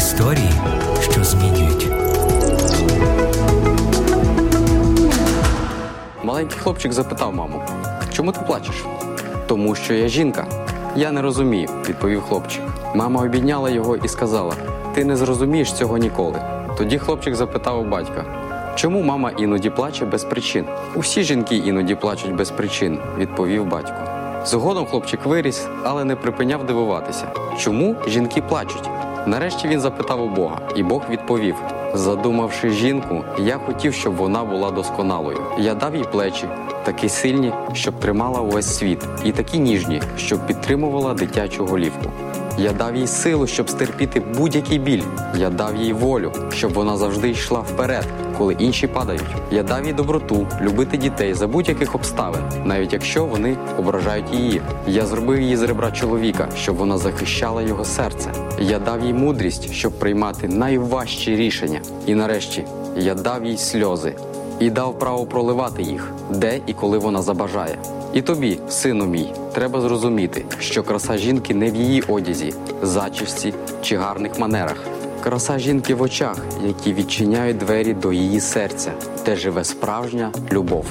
Історії, що змінюють. Маленький хлопчик запитав маму: чому ти плачеш? Тому що я жінка. Я не розумію, відповів хлопчик. Мама обійняла його і сказала: Ти не зрозумієш цього ніколи. Тоді хлопчик запитав у батька: Чому мама іноді плаче без причин? Усі жінки іноді плачуть без причин, відповів батько. Згодом хлопчик виріс, але не припиняв дивуватися. Чому жінки плачуть? Нарешті він запитав у Бога, і Бог відповів: Задумавши жінку, я хотів, щоб вона була досконалою. Я дав їй плечі, такі сильні, щоб тримала увесь світ, і такі ніжні, щоб підтримувала дитячу голівку. Я дав їй силу, щоб стерпіти будь-який біль. Я дав їй волю, щоб вона завжди йшла вперед, коли інші падають. Я дав їй доброту, любити дітей за будь-яких обставин, навіть якщо вони ображають її. Я зробив її з ребра чоловіка, щоб вона захищала його серце. Я дав їй мудрість, щоб приймати найважчі рішення. І нарешті я дав їй сльози і дав право проливати їх, де і коли вона забажає. І тобі, сину мій, треба зрозуміти, що краса жінки не в її одязі, зачісті чи гарних манерах. Краса жінки в очах, які відчиняють двері до її серця, де живе справжня любов.